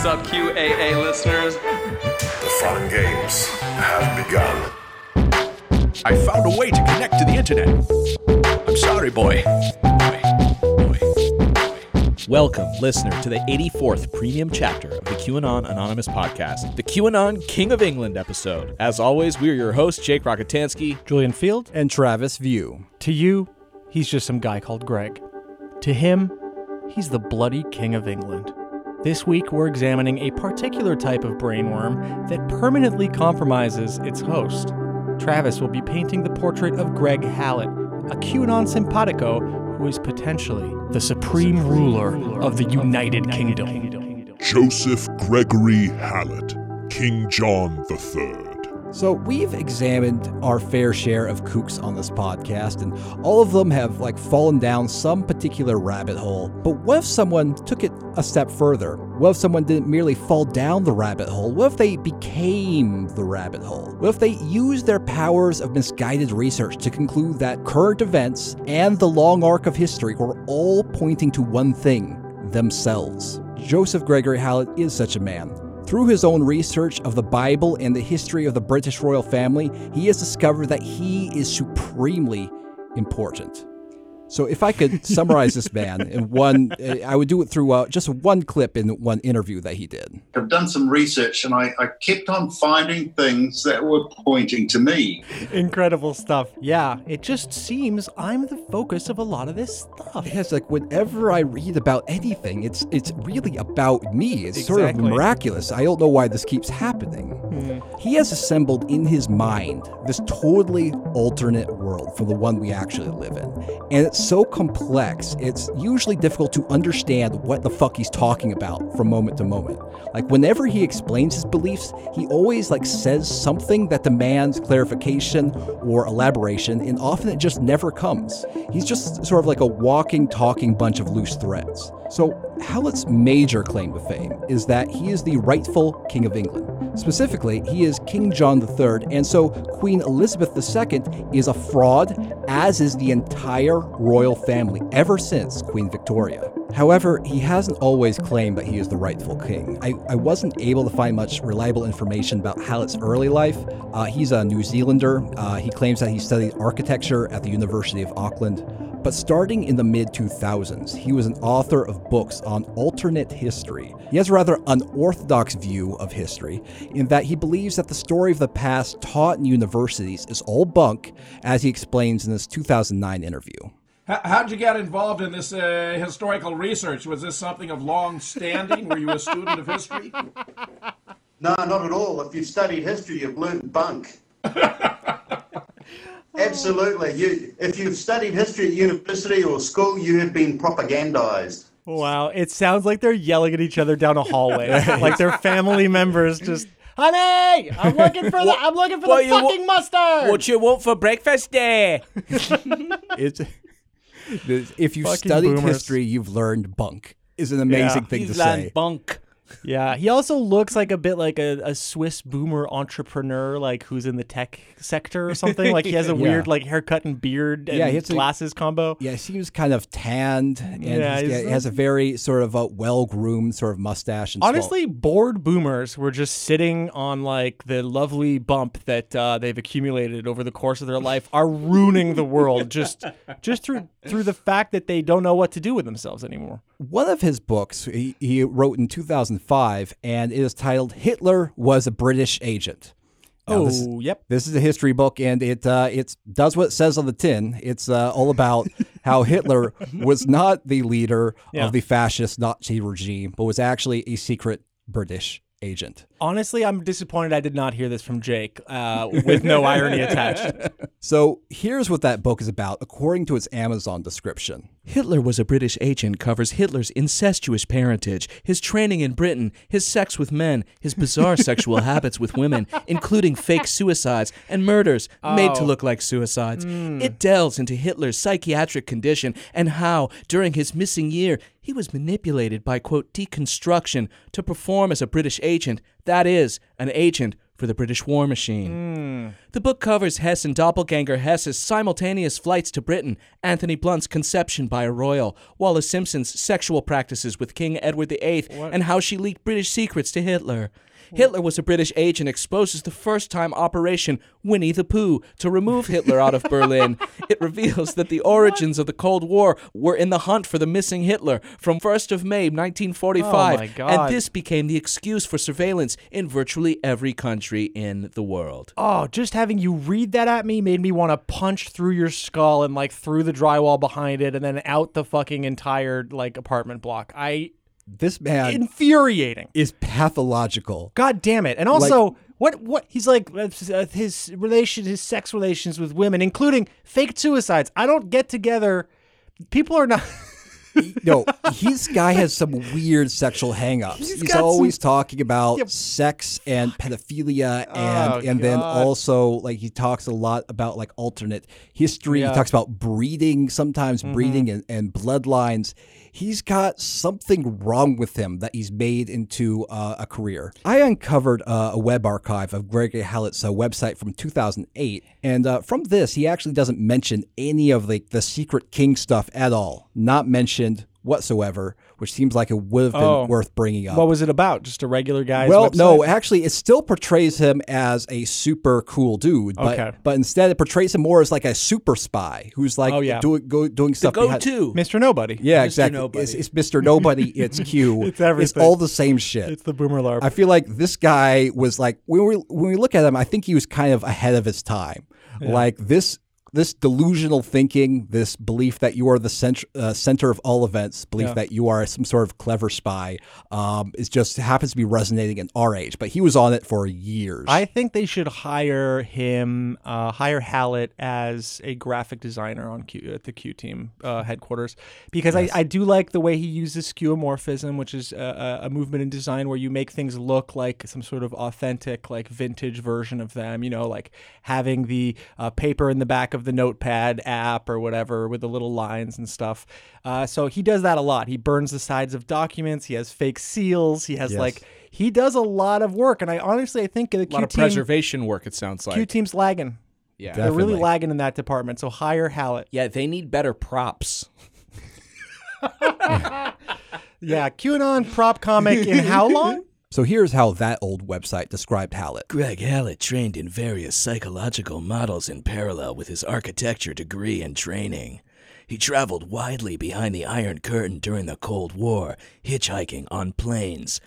What's up, QAA listeners? The fun games have begun. I found a way to connect to the internet. I'm sorry, boy. Boy. Boy. Welcome, listener, to the 84th premium chapter of the QAnon Anonymous podcast, the QAnon King of England episode. As always, we're your hosts, Jake Rockatansky. Julian Field. and Travis View. To you, he's just some guy called Greg. To him, he's the bloody king of England. This week, we're examining a particular type of brainworm that permanently compromises its host. Travis will be painting the portrait of Greg Hallett, a QAnon simpatico who is potentially the supreme ruler of the United Kingdom. Joseph Gregory Hallett, King John III. So we've examined our fair share of kooks on this podcast, and all of them have like fallen down some particular rabbit hole. But what if someone took it a step further? What if someone didn't merely fall down the rabbit hole? What if they became the rabbit hole? What if they used their powers of misguided research to conclude that current events and the long arc of history were all pointing to one thing themselves? Joseph Gregory Hallett is such a man. Through his own research of the Bible and the history of the British royal family, he has discovered that he is supremely important. So, if I could summarize this man in one, uh, I would do it through uh, just one clip in one interview that he did. I've done some research and I, I kept on finding things that were pointing to me. Incredible stuff. Yeah, it just seems I'm the focus of a lot of this stuff. It's like whenever I read about anything, it's it's really about me. It's sort of miraculous. I don't know why this keeps happening. He has assembled in his mind this totally alternate world from the one we actually live in. And it's so complex, it's usually difficult to understand what the fuck he's talking about from moment to moment. Like whenever he explains his beliefs, he always like says something that demands clarification or elaboration, and often it just never comes. He's just sort of like a walking, talking bunch of loose threads. So, Hallett's major claim to fame is that he is the rightful King of England. Specifically, he is King John III, and so Queen Elizabeth II is a fraud, as is the entire royal family ever since Queen Victoria. However, he hasn't always claimed that he is the rightful king. I, I wasn't able to find much reliable information about Hallett's early life. Uh, he's a New Zealander. Uh, he claims that he studied architecture at the University of Auckland. But starting in the mid 2000s, he was an author of books on alternate history. He has a rather unorthodox view of history in that he believes that the story of the past taught in universities is all bunk, as he explains in this 2009 interview. How, how'd you get involved in this uh, historical research? Was this something of long standing? Were you a student of history? No, not at all. If you've studied history, you've learned bunk. Absolutely. You, if you've studied history at university or school, you have been propagandized. Wow, it sounds like they're yelling at each other down a hallway, like their family members just. Honey, I'm looking for the I'm looking for what the you wa- fucking mustard. What you want for breakfast there? It's, if you've Fucking studied boomers. history, you've learned bunk. Is an amazing Yeah. thing to say. bunk. Yeah, he also looks like a bit like a, a Swiss boomer entrepreneur, like who's in the tech sector or something. Like he has a Yeah. weird like haircut and beard and Yeah, he has a- glasses combo. Yeah, he seems kind of tanned, and Yeah, he's- he's- he has a very sort of a well-groomed sort of mustache. And Honestly, bored boomers were just sitting on like the lovely bump that uh, they've accumulated over the course of their life, are ruining the world just just through through the fact that they don't know what to do with themselves anymore. One of his books he, he wrote in 2005, and it is titled "Hitler Was a British Agent." Now, this, oh, yep. this is a history book, and it uh, it does what it says on the tin. It's uh, all about how Hitler was not the leader Yeah. of the fascist Nazi regime, but was actually a secret British agent. Honestly, I'm disappointed I did not hear this from Jake uh, with no irony attached. So here's what that book is about, according to its Amazon description. Hitler was a British agent covers Hitler's incestuous parentage, his training in Britain, his sex with men, his bizarre sexual habits with women, including fake suicides and murders made to Oh. look like suicides. It delves into Hitler's psychiatric condition and how, during his missing year, he was manipulated by, quote, deconstruction to perform as a British agent, that is, an agent for the British war machine. Hmm. The book covers Hess and doppelganger Hess's simultaneous flights to Britain, Anthony Blunt's conception by a royal, Wallis Simpson's sexual practices with King Edward VIII, and how she leaked British secrets to Hitler. Hitler was a British agent exposes the first time Operation Winnie the Pooh to remove Hitler out of Berlin. It reveals that the origins of the Cold War were in the hunt for the missing Hitler from 1st of May 1945. Oh my God. And this became the excuse for surveillance in virtually every country in the world. Oh, just having you read that at me made me want to punch through your skull and like through the drywall behind it and then out the fucking entire like apartment block. I This man infuriating. is pathological. God damn it. And also what what he's like uh, his relation his sex relations with women including fake suicides. I don't get together people are not no, this guy has some weird sexual hangups. He's He's, always some- talking about Yep. sex and pedophilia, and Oh, and then also like he talks a lot about like alternate history. Yeah. Mm-hmm. He talks about breeding, sometimes breeding and, and bloodlines. He's got something wrong with him that he's made into uh, a career. I uncovered uh, a web archive of Gregory Hallett's uh, website from 2008, and uh, from this, he actually doesn't mention any of the, the secret king stuff at all. Not mentioned whatsoever, which seems like it would have been Oh. worth bringing up. What was it about? Just a regular guy's well, website? no, actually, it still portrays him as a super cool dude, but Okay. but instead it portrays him more as like a super spy who's like Oh, yeah. doing go, doing The stuff. go behind- to. Mr. Nobody. Yeah, Mr. exactly. Nobody. It's, it's Mr. Nobody. It's Q. It's everything. It's all the same shit. It's the boomer larp. I feel like this guy was like when we when we look at him, I think he was kind of ahead of his time. Like this this delusional thinking, this belief that you are the center, uh, center of all events, belief Yeah. that you are some sort of clever spy, um, is just happens to be resonating in our age. But he was on it for years. I think they should hire him, uh, hire Hallett as a graphic designer on Q at the Q team uh, headquarters because I, I do like the way he uses skeuomorphism, which is a, a a movement in design where you make things look like some sort of authentic, like vintage version of them. You know, like having the uh, paper in the back of the Notepad app or whatever with the little lines and stuff. Uh, so he does that a lot. He burns the sides of documents. He has fake seals. He has Yes. like. He does a lot of work, and I honestly I think the A lot Q of team preservation work, it sounds like. Q team's lagging. yeah. They're really lagging in that department. So hire Hallett. yeah, they need better props. Yeah, QAnon prop comic in how long? So here's how that old website described Hallett. Greg Hallett trained in various psychological models in parallel with his architecture degree and training. He traveled widely behind the Iron Curtain during the Cold War, hitchhiking on planes,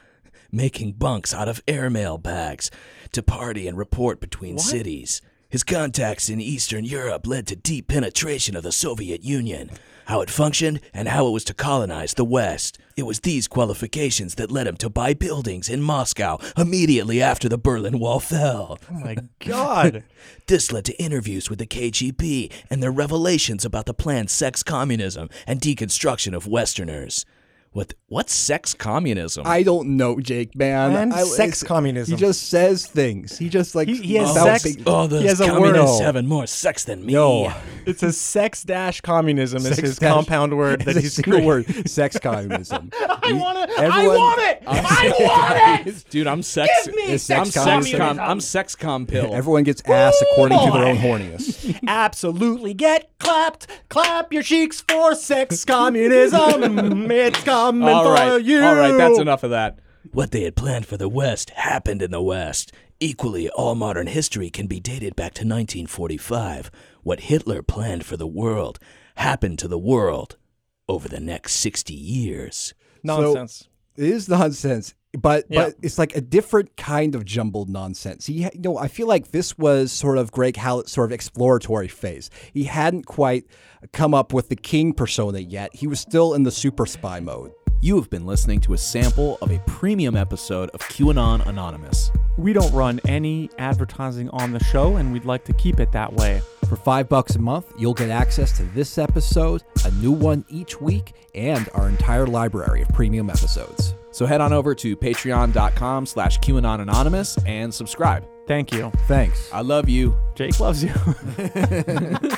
making bunks out of airmail bags to party and report between cities. His contacts in Eastern Europe led to deep penetration of the Soviet Union, how it functioned, and how it was to colonize the West. It was these qualifications that led him to buy buildings in Moscow immediately after the Berlin Wall fell. Oh my god. This led to interviews with the KGB and their revelations about the planned sex communism and deconstruction of Westerners. What what's sex communism? I don't know, Jake, man. Man, I- sex communism. He just says things. He just like He- he has about sex- big- Oh, He those has communists No. having more sex than me. No. It says sex dash communism is his dash- compound word that It's a he's single created. word. Sex communism. I want it. I want it. I want it. Dude, I'm sex. Give me It's I'm sex sex communism. com. I'm sex com pill. Everyone gets ass according to their own horniness. Absolutely get clapped. Clap your cheeks for sex communism. it's coming all for right, you. all right. That's enough of that. What they had planned for the West happened in the West. Equally, all modern history can be dated back to 1945. What Hitler planned for the world happened to the world over the next 60 years. Nonsense. It is nonsense, but Yeah. but it's like a different kind of jumbled nonsense. He, you know, I feel like this was sort of Greg Hallett's sort of exploratory phase. He hadn't quite come up with the king persona yet. He was still in the super spy mode. You have been listening to a sample of a premium episode of QAnon Anonymous. we don't run any advertising on the show, and we'd like to keep it that way. For five bucks a month, you'll get access to this episode, a new one each week, and our entire library of premium episodes. So head on over to patreon.com slash QAnon Anonymous and subscribe. Thank you. Thanks. I love you. Jake loves you.